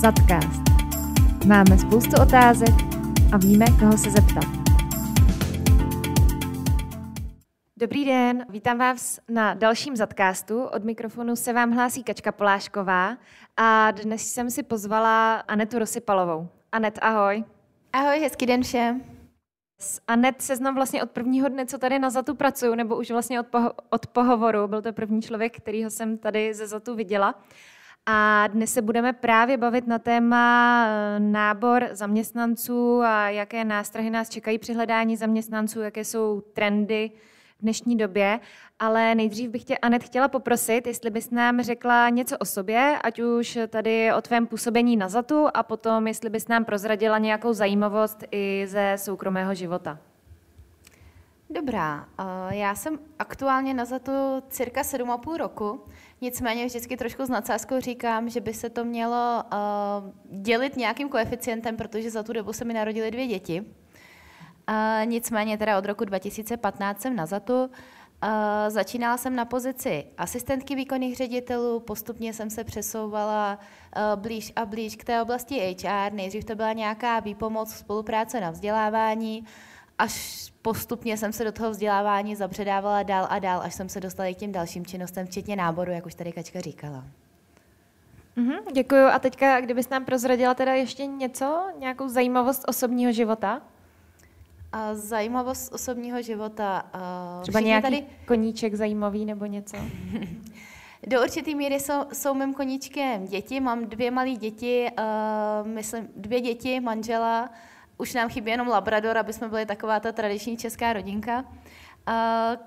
Zadcast. Máme spoustu otázek a víme, koho se zeptat. Dobrý den, vítám vás na dalším Zadcastu. Od mikrofonu se vám hlásí Kačka Polášková a dnes jsem si pozvala Anetu Rosypalovou. Anet, ahoj. Ahoj, hezký den všem. S Anet seznam vlastně od prvního dne, co tady na Zatu pracuju, nebo už vlastně od, poho- od pohovoru. Byl to první člověk, kterýho jsem tady ze Zatu viděla. A dnes se budeme právě bavit na téma eh, nábor zaměstnanců a jaké nástrahy nás čekají při hledání zaměstnanců, jaké jsou trendy v dnešní době. Ale nejdřív bych tě, Anet, chtěla poprosit, jestli bys nám řekla něco o sobě, ať už tady o tvém působení na ZATu a potom, jestli bys nám prozradila nějakou zajímavost i ze soukromého života. Dobrá, eh, já jsem aktuálně na ZATu cirka 7,5 roku, nicméně vždycky trošku s nadsázkou říkám, že by se to mělo eh, dělit nějakým koeficientem, protože za tu dobu se mi narodily dvě děti. Uh, nicméně teda od roku 2015 jsem na ZATu. Uh, začínala jsem na pozici asistentky výkonných ředitelů, postupně jsem se přesouvala uh, blíž a blíž k té oblasti HR. Nejdřív to byla nějaká výpomoc, spolupráce na vzdělávání, až postupně jsem se do toho vzdělávání zabředávala dál a dál, až jsem se dostala i k těm dalším činnostem, včetně náboru, jak už tady Kačka říkala. Mm-hmm, děkuju. A teďka, kdybys nám prozradila teda ještě něco, nějakou zajímavost osobního života? A zajímavost osobního života. Třeba nějaký tady... koníček zajímavý nebo něco? Do určitý míry jsou, jsou mým koníčkem děti. Mám dvě malé děti, uh, myslím dvě děti, manžela. Už nám chybí jenom Labrador, aby jsme byli taková ta tradiční česká rodinka.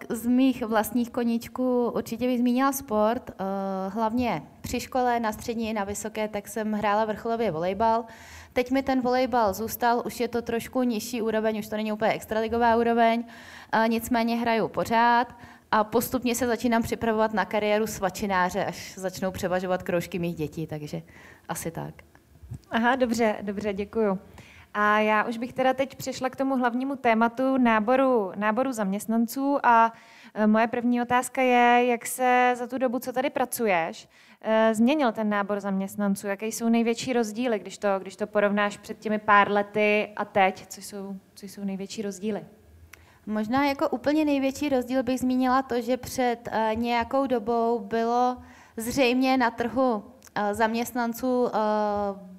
Z mých vlastních koníčků určitě bych zmínila sport, uh, hlavně při škole, na střední na vysoké, tak jsem hrála vrcholově volejbal. Teď mi ten volejbal zůstal, už je to trošku nižší úroveň, už to není úplně extraligová úroveň, nicméně hraju pořád a postupně se začínám připravovat na kariéru svačináře, až začnou převažovat kroužky mých dětí, takže asi tak. Aha, dobře, dobře, děkuju. A já už bych teda teď přešla k tomu hlavnímu tématu náboru, náboru zaměstnanců a e, moje první otázka je, jak se za tu dobu, co tady pracuješ, e, změnil ten nábor zaměstnanců? Jaké jsou největší rozdíly, když to, když to porovnáš před těmi pár lety a teď? Co jsou, co jsou největší rozdíly? Možná jako úplně největší rozdíl bych zmínila to, že před uh, nějakou dobou bylo zřejmě na trhu zaměstnanců eh,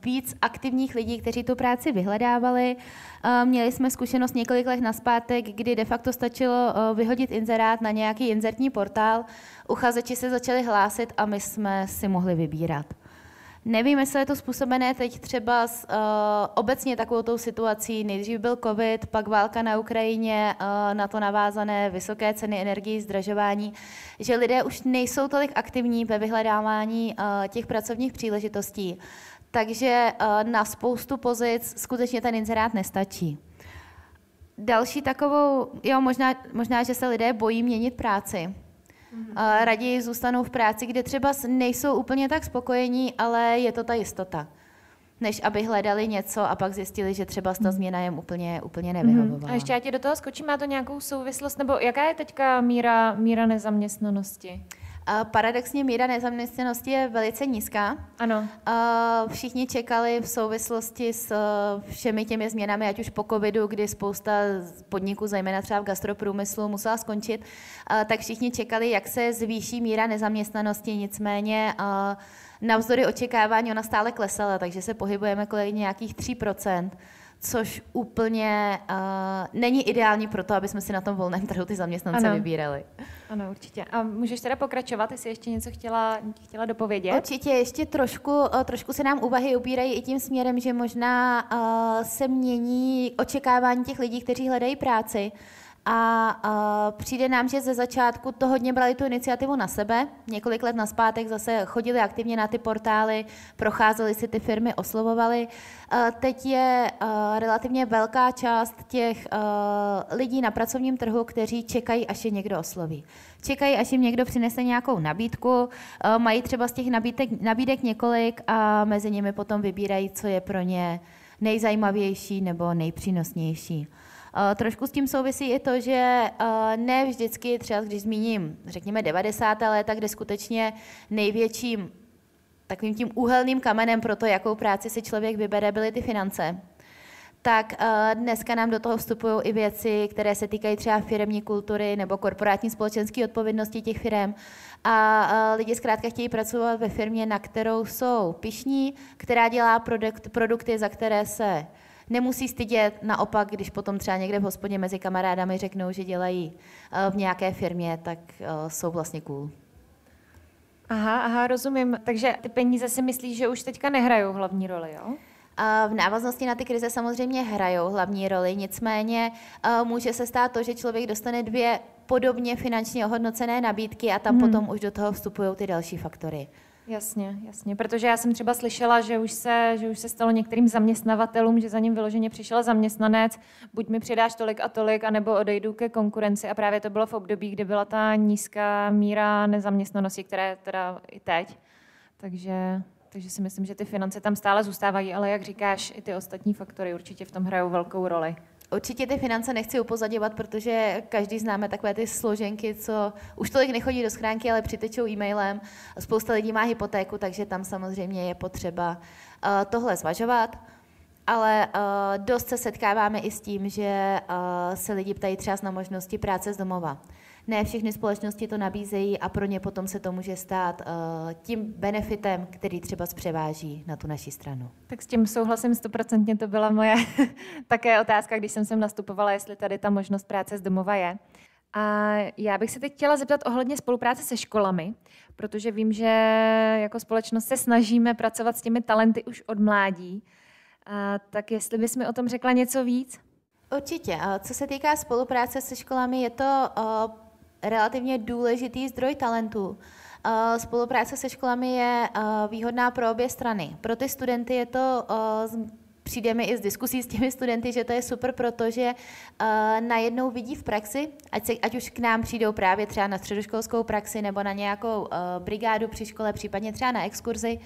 víc aktivních lidí, kteří tu práci vyhledávali. Eh, měli jsme zkušenost několik let naspátek, kdy de facto stačilo vyhodit inzerát na nějaký inzertní portál, uchazeči se začali hlásit a my jsme si mohli vybírat. Nevím, jestli je to způsobené teď třeba s, uh, obecně takovou tou situací. Nejdřív byl covid, pak válka na Ukrajině, uh, na to navázané vysoké ceny energií, zdražování, že lidé už nejsou tolik aktivní ve vyhledávání uh, těch pracovních příležitostí. Takže uh, na spoustu pozic skutečně ten inzerát nestačí. Další takovou, jo, možná, možná, že se lidé bojí měnit práci Mm-hmm. Raději zůstanou v práci, kde třeba nejsou úplně tak spokojení, ale je to ta jistota než aby hledali něco a pak zjistili, že třeba ta mhm. změna jim úplně, úplně mhm. nevyhovovala. A ještě já tě do toho skočím, má to nějakou souvislost, nebo jaká je teďka míra, míra nezaměstnanosti? Paradoxně míra nezaměstnanosti je velice nízká. Ano. Všichni čekali v souvislosti s e, všemi těmi změnami, ať už po covidu, kdy spousta podniků, zejména třeba v gastroprůmyslu, musela skončit, tak všichni čekali, jak se zvýší míra nezaměstnanosti, nicméně navzdory očekávání ona stále klesala, takže se pohybujeme kolem nějakých 3 což úplně uh, není ideální pro to, aby jsme si na tom volném trhu ty zaměstnance ano. vybírali. Ano, určitě. A můžeš teda pokračovat, jestli ještě něco chtěla, chtěla dopovědět? Určitě, ještě trošku, uh, trošku se nám úvahy ubírají i tím směrem, že možná uh, se mění očekávání těch lidí, kteří hledají práci. A uh, přijde nám, že ze začátku to hodně brali tu iniciativu na sebe. Několik let naspátek zase chodili aktivně na ty portály, procházeli si ty firmy, oslovovali. Uh, teď je uh, relativně velká část těch uh, lidí na pracovním trhu, kteří čekají, až je někdo osloví. Čekají, až jim někdo přinese nějakou nabídku, uh, mají třeba z těch nabídek, nabídek několik a mezi nimi potom vybírají, co je pro ně nejzajímavější nebo nejpřínosnější. Uh, trošku s tím souvisí i to, že uh, ne vždycky, třeba když zmíním, řekněme 90. léta, kde skutečně největším takovým tím úhelným kamenem pro to, jakou práci si člověk vybere, byly ty finance tak uh, dneska nám do toho vstupují i věci, které se týkají třeba firmní kultury nebo korporátní společenské odpovědnosti těch firm. A lidi zkrátka chtějí pracovat ve firmě, na kterou jsou pišní, která dělá produkt, produkty, za které se nemusí stydět. Naopak, když potom třeba někde v hospodě mezi kamarádami řeknou, že dělají uh, v nějaké firmě, tak uh, jsou vlastně cool. Aha, aha, rozumím. Takže ty peníze si myslíš, že už teďka nehrajou hlavní roli, jo? V návaznosti na ty krize samozřejmě hrajou hlavní roli, nicméně může se stát to, že člověk dostane dvě podobně finančně ohodnocené nabídky a tam hmm. potom už do toho vstupují ty další faktory. Jasně, jasně, protože já jsem třeba slyšela, že už se, že už se stalo některým zaměstnavatelům, že za ním vyloženě přišel zaměstnanec, buď mi přidáš tolik a tolik, anebo odejdu ke konkurenci a právě to bylo v období, kdy byla ta nízká míra nezaměstnanosti, která je teda i teď. Takže takže si myslím, že ty finance tam stále zůstávají, ale jak říkáš, i ty ostatní faktory určitě v tom hrajou velkou roli. Určitě ty finance nechci upozadovat, protože každý známe takové ty složenky, co už tolik nechodí do schránky, ale přitečou e-mailem. Spousta lidí má hypotéku, takže tam samozřejmě je potřeba uh, tohle zvažovat. Ale uh, dost se setkáváme i s tím, že uh, se lidi ptají třeba na možnosti práce z domova ne všechny společnosti to nabízejí a pro ně potom se to může stát uh, tím benefitem, který třeba zpřeváží na tu naši stranu. Tak s tím souhlasím stoprocentně, to byla moje také otázka, když jsem sem nastupovala, jestli tady ta možnost práce z domova je. A já bych se teď chtěla zeptat ohledně spolupráce se školami, protože vím, že jako společnost se snažíme pracovat s těmi talenty už od mládí. A tak jestli bys mi o tom řekla něco víc? Určitě. Co se týká spolupráce se školami, je to relativně důležitý zdroj talentů. Eh, spolupráce se školami je eh, výhodná pro obě strany. Pro ty studenty je to eh, přijde mi i z diskusí s těmi studenty, že to je super, protože najednou vidí v praxi, ať, se, ať už k nám přijdou právě třeba na středoškolskou praxi nebo na nějakou brigádu při škole, případně třeba na exkurzi,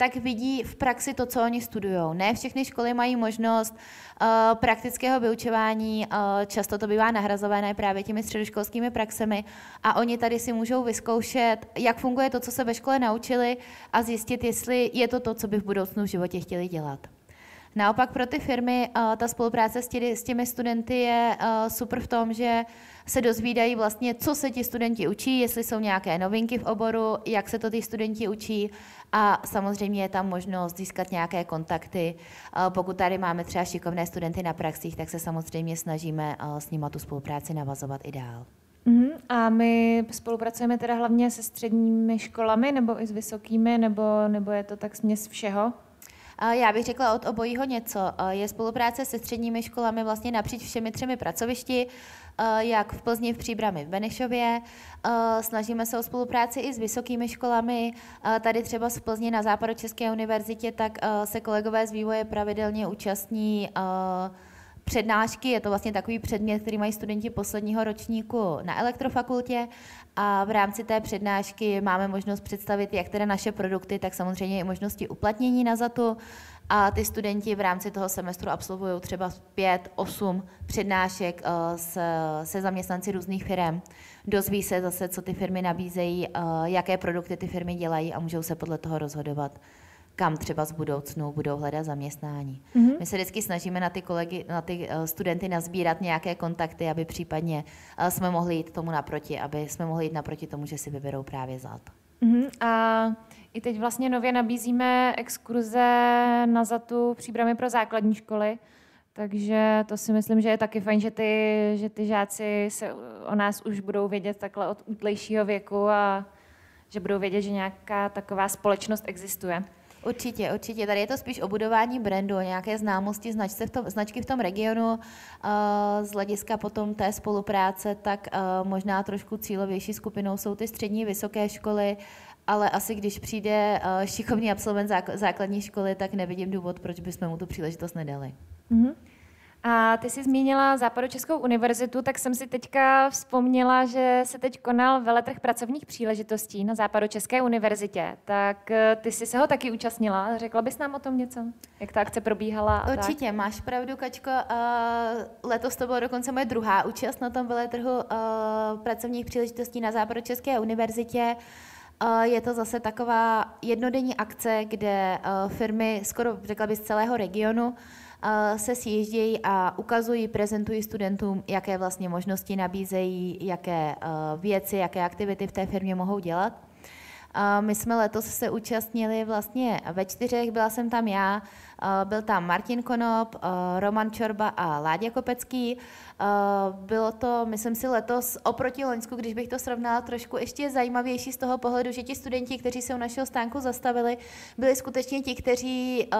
tak vidí v praxi to, co oni studují. Ne všechny školy mají možnost uh, praktického vyučování, uh, často to bývá nahrazované právě těmi středoškolskými praxemi a oni tady si můžou vyzkoušet, jak funguje to, co se ve škole naučili a zjistit, jestli je to to, co by v budoucnu v životě chtěli dělat. Naopak pro ty firmy uh, ta spolupráce s, tě, s těmi studenty je uh, super v tom, že se dozvídají vlastně, co se ti studenti učí, jestli jsou nějaké novinky v oboru, jak se to ty studenti učí a samozřejmě je tam možnost získat nějaké kontakty. Pokud tady máme třeba šikovné studenty na praxích, tak se samozřejmě snažíme s nimi tu spolupráci navazovat i dál. Uh-huh. A my spolupracujeme teda hlavně se středními školami nebo i s vysokými, nebo, nebo je to tak směs všeho? Já bych řekla od obojího něco. Je spolupráce se středními školami vlastně napříč všemi třemi pracovišti, jak v Plzni, v Příbrami, v Benešově. Snažíme se o spolupráci i s vysokými školami. Tady třeba v Plzni na Západočeské univerzitě, tak se kolegové z vývoje pravidelně účastní přednášky, je to vlastně takový předmět, který mají studenti posledního ročníku na elektrofakultě a v rámci té přednášky máme možnost představit jak teda naše produkty, tak samozřejmě i možnosti uplatnění na ZATu a ty studenti v rámci toho semestru absolvují třeba 5-8 přednášek eh, se, se zaměstnanci různých firm. Dozví se zase, co ty firmy nabízejí, eh, jaké produkty ty firmy dělají a můžou se podle toho rozhodovat kam třeba z budoucnu budou hledat zaměstnání. Mm-hmm. My se vždycky snažíme na ty kolegy, na ty uh, studenty nazbírat nějaké kontakty, aby případně uh, jsme mohli jít tomu naproti, aby jsme mohli jít naproti tomu, že si vyberou právě ZAT. Mm-hmm. A i teď vlastně nově nabízíme exkurze na ZATu příbramy pro základní školy, takže to si myslím, že je taky fajn, že ty, že ty žáci se o nás už budou vědět takhle od útlejšího věku a že budou vědět, že nějaká taková společnost existuje. Určitě, určitě. Tady je to spíš o budování brandu, o nějaké známosti značce v tom, značky v tom regionu. Uh, z hlediska potom té spolupráce, tak uh, možná trošku cílovější skupinou jsou ty střední vysoké školy, ale asi když přijde uh, šikovný absolvent základní školy, tak nevidím důvod, proč bychom mu tu příležitost nedali. Mm-hmm. A ty jsi zmínila Západočeskou univerzitu, tak jsem si teďka vzpomněla, že se teď konal veletrh pracovních příležitostí na Západočeské univerzitě. Tak eh, ty jsi se ho taky účastnila. Řekla bys nám o tom něco? Jak ta akce probíhala? A Určitě, tak? máš pravdu, Kačko. Uh, letos to bylo dokonce moje druhá účast na tom veletrhu uh, pracovních příležitostí na Západočeské univerzitě. Je to zase taková jednodenní akce, kde firmy skoro, řekla bych, z celého regionu se sjíždějí a ukazují, prezentují studentům, jaké vlastně možnosti nabízejí, jaké věci, jaké aktivity v té firmě mohou dělat. My jsme letos se účastnili vlastně ve čtyřech, byla jsem tam já, byl tam Martin Konop, Roman Čorba a Ládě Kopecký. Bylo to, myslím si, letos oproti Loňsku, když bych to srovnala, trošku ještě zajímavější z toho pohledu, že ti studenti, kteří se u našeho stánku zastavili, byli skutečně ti, kteří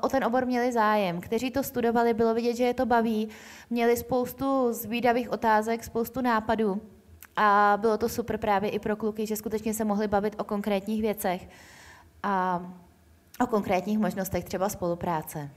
o ten obor měli zájem, kteří to studovali, bylo vidět, že je to baví, měli spoustu zvídavých otázek, spoustu nápadů. A bylo to super právě i pro kluky, že skutečně se mohli bavit o konkrétních věcech a o konkrétních možnostech třeba spolupráce.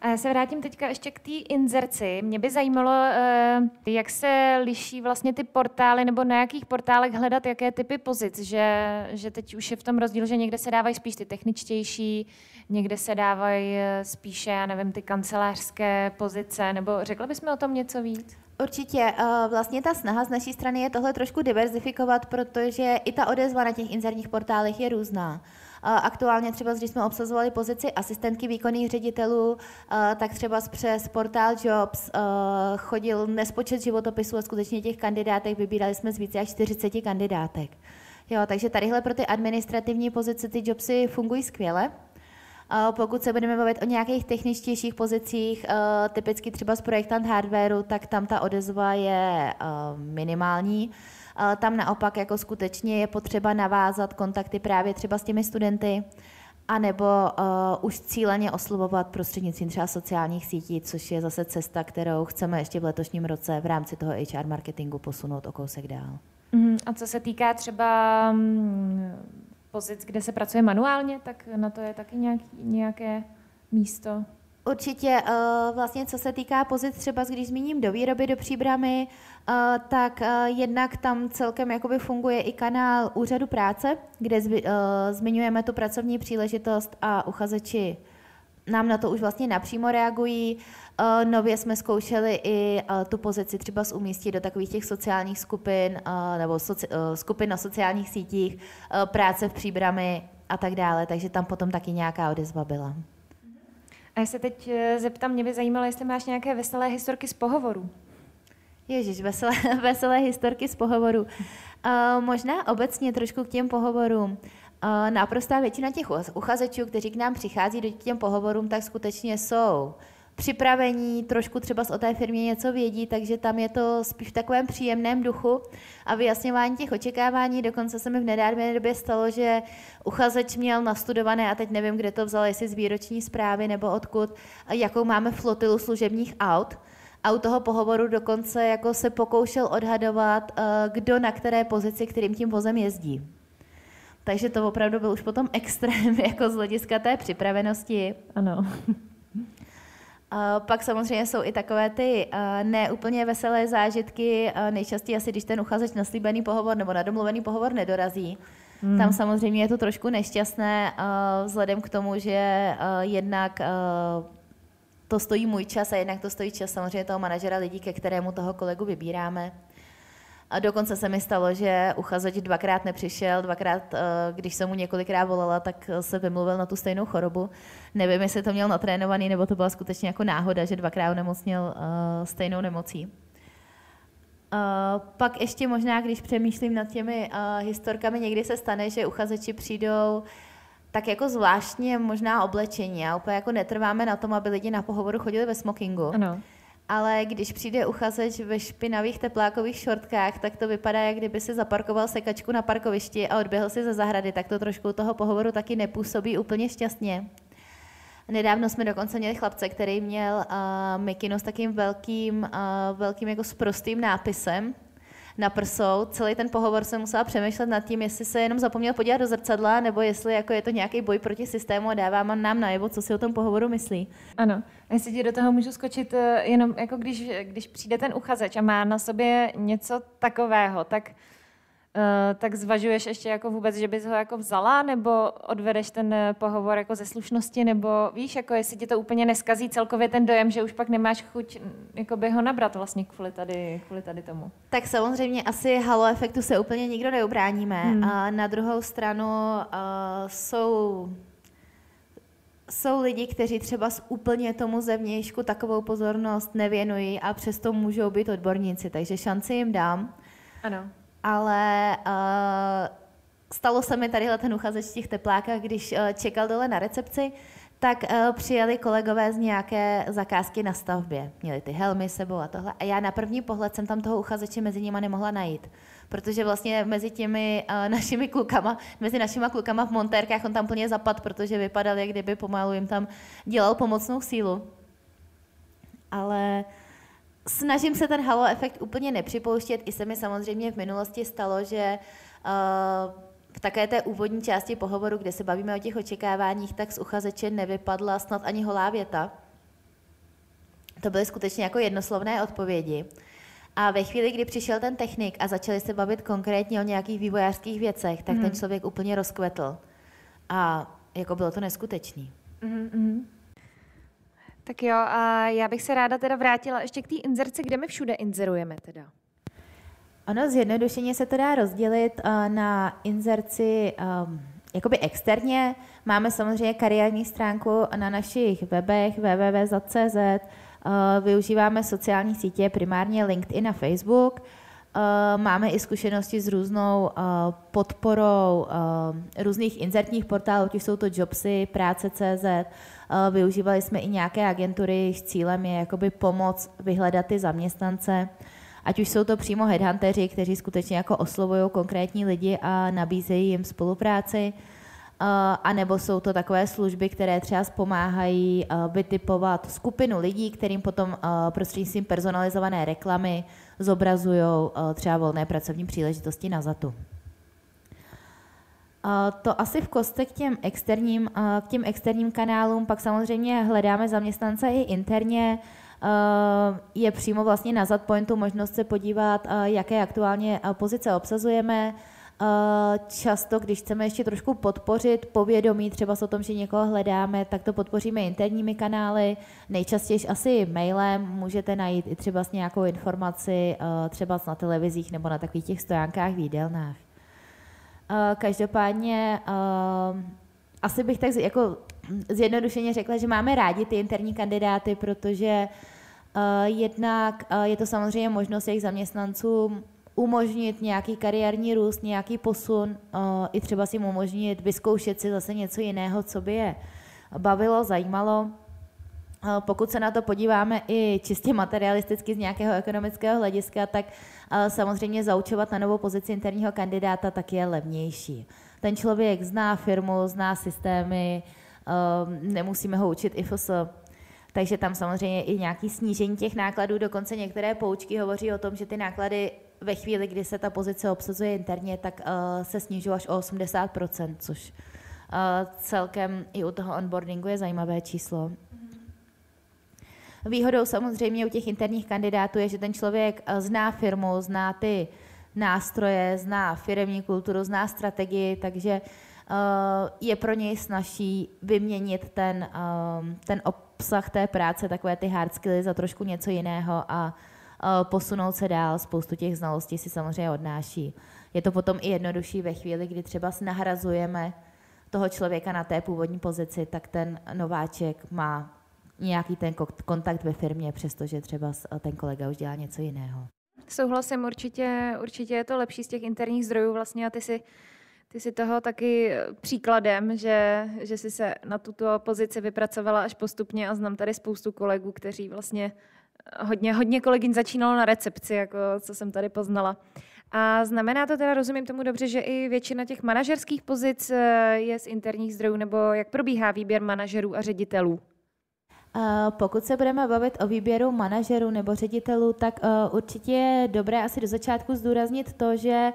A já se vrátím teďka ještě k té inzerci. Mě by zajímalo, eh, jak se liší vlastně ty portály, nebo na jakých portálech hledat jaké typy pozic, že, že teď už je v tom rozdíl, že někde se dávají spíš ty techničtější, někde se dávají eh, spíše, já nevím, ty kancelářské pozice, nebo řekla bychom o tom něco víc? Určitě. Eh, vlastně ta snaha z naší strany je tohle trošku diverzifikovat, protože i ta odezva na těch inzerních portálech je různá. Eh, aktuálně třeba, když jsme obsazovali pozici asistentky výkonných ředitelů, eh, tak třeba přes portál Jobs chodil nespočet životopisů a skutečně těch kandidátek vybírali jsme z více jak 40 kandidátek. Jo, takže tadyhle pro ty administrativní pozice ty jobsy fungují skvěle. Pokud se budeme bavit o nějakých techničtějších pozicích, eh, typicky třeba z projektant hardwareu, tak tam ta odezva je eh, minimální. Eh, tam naopak jako skutečně je potřeba navázat kontakty právě třeba s těmi studenty, anebo už cíleně oslovovat prostřednictvím třeba sociálních sítí, což je zase cesta, kterou chceme ještě v letošním roce v rámci toho HR marketingu posunout o kousek dál. Uh-huh. A co se týká třeba um, pozic, kde se pracuje manuálně, tak na to je taky nějaký, nějaké místo. Určitě, eh, vlastně co se týká pozic, třeba když zmíním do výroby, do příbramy, eh, tak eh, jednak tam celkem jakoby funguje i kanál úřadu práce, kde zmiňujeme tu pracovní příležitost a uchazeči nám na to už vlastně napřímo reagují. Eh, nově jsme zkoušeli i eh, tu pozici třeba z umístit do takových těch sociálních skupin eh, nebo soci- skupin na sociálních sítích, práce v příbrami a tak dále, takže tam potom taky nějaká odezva byla. A já se teď zeptám, mě by zajímalo, jestli máš nějaké veselé historky z pohovoru. Ježíš, veselé, veselé historky z pohovoru. Uh, možná obecně trošku k těm pohovorům. Uh, naprostá většina těch uchazečů, kteří k nám přichází do těm pohovorům, tak skutečně jsou připravení, trošku třeba o té firmě něco vědí, takže tam je to spíš v takovém příjemném duchu a vyjasňování těch očekávání. Dokonce se mi v nedávné době stalo, že uchazeč měl nastudované, a teď nevím, kde to vzal, jestli z výroční zprávy nebo odkud, jakou máme flotilu služebních aut. A u toho pohovoru dokonce jako se pokoušel odhadovat, eh, kdo na které pozici, kterým tím vozem jezdí. Takže to opravdu byl už potom extrém jako z hlediska té připravenosti. Ano. Uh, pak samozřejmě jsou i takové ty uh, neúplně veselé zážitky, uh, nejčastěji asi, když ten uchazeč na slíbený pohovor nebo na domluvený pohovor nedorazí. Hmm. Tam samozřejmě je to trošku nešťastné, uh, vzhledem k tomu, že jednak to stojí můj čas a jednak to stojí čas samozřejmě toho manažera lidí, ke kterému toho kolegu vybíráme. A dokonce se mi stalo, že uchazeč dvakrát nepřišel, dvakrát, eh, když jsem mu několikrát volala, tak se vymluvil na tu stejnou chorobu. Nevím, jestli to měl natrénovaný, nebo to byla skutečně jako náhoda, že dvakrát nemocněl eh, stejnou nemocí. Pak ještě možná, když přemýšlím nad těmi historkami, někdy se stane, že uchazeči přijdou tak jako zvláštně možná oblečení a úplně jako netrváme na tom, aby lidi na pohovoru chodili ve smokingu. Ano ale když přijde uchazeč ve špinavých teplákových šortkách, tak to vypadá, jak kdyby se zaparkoval sekačku na parkovišti a odběhl si ze zahrady, tak to trošku toho pohovoru taky nepůsobí úplně šťastně. Nedávno jsme dokonce měli chlapce, který měl uh, mikinu s takým velkým, uh, velkým jako sprostým nápisem, na prsou. Celý ten pohovor jsem musela přemýšlet nad tím, jestli se jenom zapomněl podívat do zrcadla, nebo jestli jako je to nějaký boj proti systému a dává nám najevo, co si o tom pohovoru myslí. Ano, jestli ti do toho můžu skočit, eh, jenom jako když, když přijde ten uchazeč a má na sobě něco takového, tak tak zvažuješ ještě jako vůbec, že bys ho jako vzala, nebo odvedeš ten eh, pohovor jako ze slušnosti, nebo víš, jako jestli ti to úplně neskazí celkově ten dojem, že už pak nemáš chuť jako by ho nabrat vlastně kvůli tady, kvůli tady tomu. Tak samozřejmě asi halo efektu se úplně nikdo neubráníme. Hmm. A na druhou stranu uh, jsou jsou lidi, kteří třeba z úplně tomu zevnějšku takovou pozornost nevěnují a přesto můžou být odborníci, takže šanci jim dám. Ano ale uh, stalo se mi tadyhle ten uchazeč v těch teplákách, když uh, čekal dole na recepci, tak uh, přijeli kolegové z nějaké zakázky na stavbě. Měli ty helmy sebou a tohle. A já na první pohled jsem tam toho uchazeče mezi nimi nemohla najít. Protože vlastně mezi těmi uh, našimi klukama, mezi našimi klukama v montérkách on tam plně zapad, protože vypadal, jak kdyby pomalu jim tam dělal pomocnou sílu. Ale uh, snažím se ten halo efekt úplně nepřipouštět. I se mi samozřejmě v minulosti stalo, že uh, v také té úvodní části pohovoru, kde se bavíme o těch očekáváních, tak z uchazeče nevypadla snad ani holá věta. To byly skutečně jako jednoslovné odpovědi. A ve chvíli, kdy přišel ten technik a začali se bavit konkrétně o nějakých vývojářských věcech, tak mm. ten člověk úplně rozkvetl. A jako bylo to neskutečný. Mm-hmm. Tak jo, a já bych se ráda teda vrátila ještě k té inzerci, kde my všude inzerujeme teda. Ono zjednodušeně se to dá rozdělit uh, na inzerci um, jakoby externě. Máme samozřejmě kariérní stránku na našich webech www.cz, uh, využíváme sociální sítě, primárně LinkedIn a Facebook. Uh, máme i zkušenosti s různou uh, podporou uh, různých inzertních portálů, ať jsou to Jobsy, Práce.cz, Eh, využívali jsme i nějaké agentury, jejich cílem je jakoby pomoc vyhledat ty zaměstnance, ať už jsou to přímo headhunteři, kteří skutečně jako oslovují konkrétní lidi a nabízejí jim spolupráci, eh, a nebo jsou to takové služby, které třeba pomáhají eh, vytipovat skupinu lidí, kterým potom prostřednictvím personalizované reklamy zobrazují třeba volné pracovní příležitosti na ZATu. To asi v koste k těm externím, k těm externím kanálům, pak samozřejmě hledáme zaměstnance i interně, je přímo vlastně na Zadpointu možnost se podívat, jaké aktuálně pozice obsazujeme. Často, když chceme ještě trošku podpořit povědomí třeba o tom, že někoho hledáme, tak to podpoříme interními kanály, nejčastěji asi mailem, můžete najít i třeba s nějakou informaci třeba na televizích nebo na takových těch stojánkách v jídelnách. Eh, každopádně asi bych tak jako zjednodušeně řekla, že máme rádi ty interní kandidáty, protože jednak je to samozřejmě možnost jejich zaměstnancům umožnit nějaký kariérní růst, nějaký posun, uh, i třeba si umožnit vyzkoušet si zase něco jiného, co by je bavilo, zajímalo. Pokud se na to podíváme i čistě materialisticky z nějakého ekonomického hlediska, tak samozřejmě zaučovat na novou pozici interního kandidáta tak je levnější. Ten člověk zná firmu, zná systémy, nemusíme ho učit IFS, takže tam samozřejmě i nějaký snížení těch nákladů, dokonce některé poučky hovoří o tom, že ty náklady ve chvíli, kdy se ta pozice obsazuje interně, tak se snižují až o 80%, což celkem i u toho onboardingu je zajímavé číslo. Výhodou samozřejmě u těch interních kandidátů je, že ten člověk eh, zná firmu, zná ty nástroje, zná firmní kulturu, zná strategii, takže eh, je pro něj snažší vyměnit ten, eh, ten obsah té práce, takové ty hard skills za trošku něco jiného a posunout se dál. Spoustu těch znalostí si samozřejmě odnáší. Je to potom i jednodušší ve chvíli, kdy třeba nahrazujeme toho člověka na té původní pozici, tak ten nováček má nějaký ten kontakt ve firmě, přestože třeba ten kolega už dělá něco jiného. Souhlasím, určitě, určitě je to lepší z těch interních zdrojů vlastně a ty si, ty si toho taky příkladem, že, že jsi se na tuto pozici vypracovala až postupně a znám tady spoustu kolegů, kteří vlastně hodně, hodně kolegyň začínalo na recepci, jako co jsem tady poznala. A znamená to teda, rozumím tomu dobře, že i většina těch manažerských pozic eh, je z interních zdrojů, nebo jak probíhá výběr manažerů a ředitelů? Pokud se budeme bavit o výběru manažerů nebo ředitelů, tak uh, určitě je dobré asi do začátku zdůraznit to, že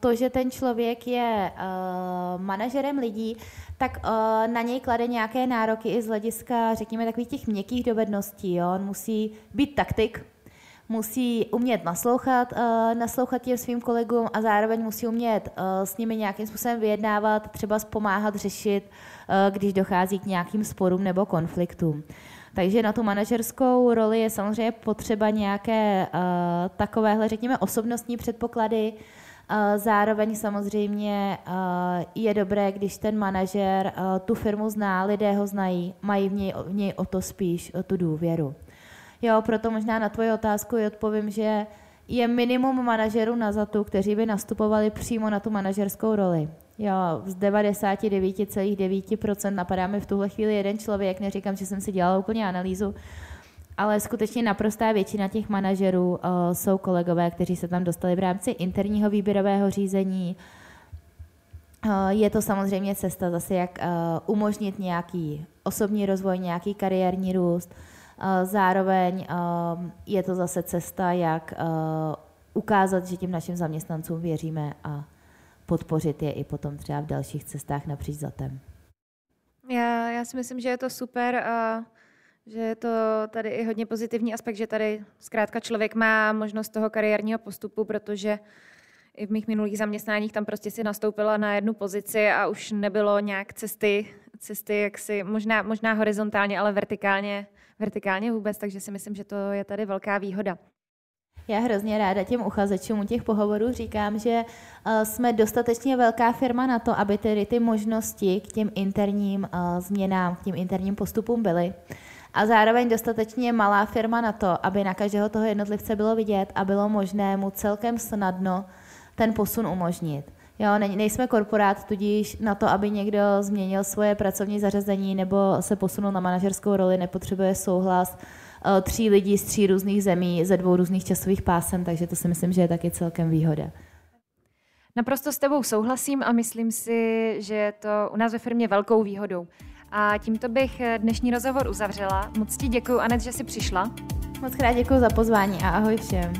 to, že ten člověk je uh, manažerem lidí, tak uh, na něj klade nějaké nároky i z hlediska, řekněme, takových těch měkkých dovedností. Jo? On musí být taktik, musí umět naslouchat, naslouchat těm svým kolegům a zároveň musí umět s nimi nějakým způsobem vyjednávat, třeba pomáhat řešit, když dochází k nějakým sporům nebo konfliktům. Takže na tu manažerskou roli je samozřejmě potřeba nějaké uh, takovéhle, řekněme, osobnostní předpoklady. Uh, zároveň samozřejmě uh, je dobré, když ten manažer uh, tu firmu zná, lidé ho znají, mají v něj, v něj o to spíš o tu důvěru. Jo, proto možná na tvoji otázku i odpovím, že je minimum manažerů na ZATu, kteří by nastupovali přímo na tu manažerskou roli. Jo, z 99,9% napadá mi v tuhle chvíli jeden člověk, neříkám, že jsem si dělala úplně analýzu, ale skutečně naprostá většina těch manažerů uh, jsou kolegové, kteří se tam dostali v rámci interního výběrového řízení. Uh, je to samozřejmě cesta zase, jak uh, umožnit nějaký osobní rozvoj, nějaký kariérní růst, Zároveň je to zase cesta, jak ukázat, že těm našim zaměstnancům věříme a podpořit je i potom třeba v dalších cestách napříč zatem. Já, já si myslím, že je to super a že je to tady i hodně pozitivní aspekt, že tady zkrátka člověk má možnost toho kariérního postupu, protože i v mých minulých zaměstnáních tam prostě si nastoupila na jednu pozici a už nebylo nějak cesty, cesty jaksi možná, možná horizontálně, ale vertikálně vertikálně vůbec, takže si myslím, že to je tady velká výhoda. Já hrozně ráda těm uchazečům u těch pohovorů říkám, že uh, jsme dostatečně velká firma na to, aby tedy ty možnosti k těm interním uh, změnám, k těm interním postupům byly. A zároveň dostatečně malá firma na to, aby na každého toho jednotlivce bylo vidět a bylo možné mu celkem snadno ten posun umožnit. Jo, ne, nejsme korporát, tudíž na to, aby někdo změnil svoje pracovní zařazení nebo se posunul na manažerskou roli, nepotřebuje souhlas uh, tří lidí z tří různých zemí ze dvou různých časových pásem, takže to si myslím, že je taky celkem výhoda. Naprosto s tebou souhlasím a myslím si, že je to u nás ve firmě velkou výhodou. A tímto bych dnešní rozhovor uzavřela. Moc ti děkuji, Anet, že jsi přišla. Moc krát děkuji za pozvání a ahoj všem.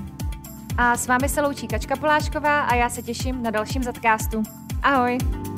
A s vámi se loučí Kačka Polášková a já se těším na dalším zadcastu. Ahoj!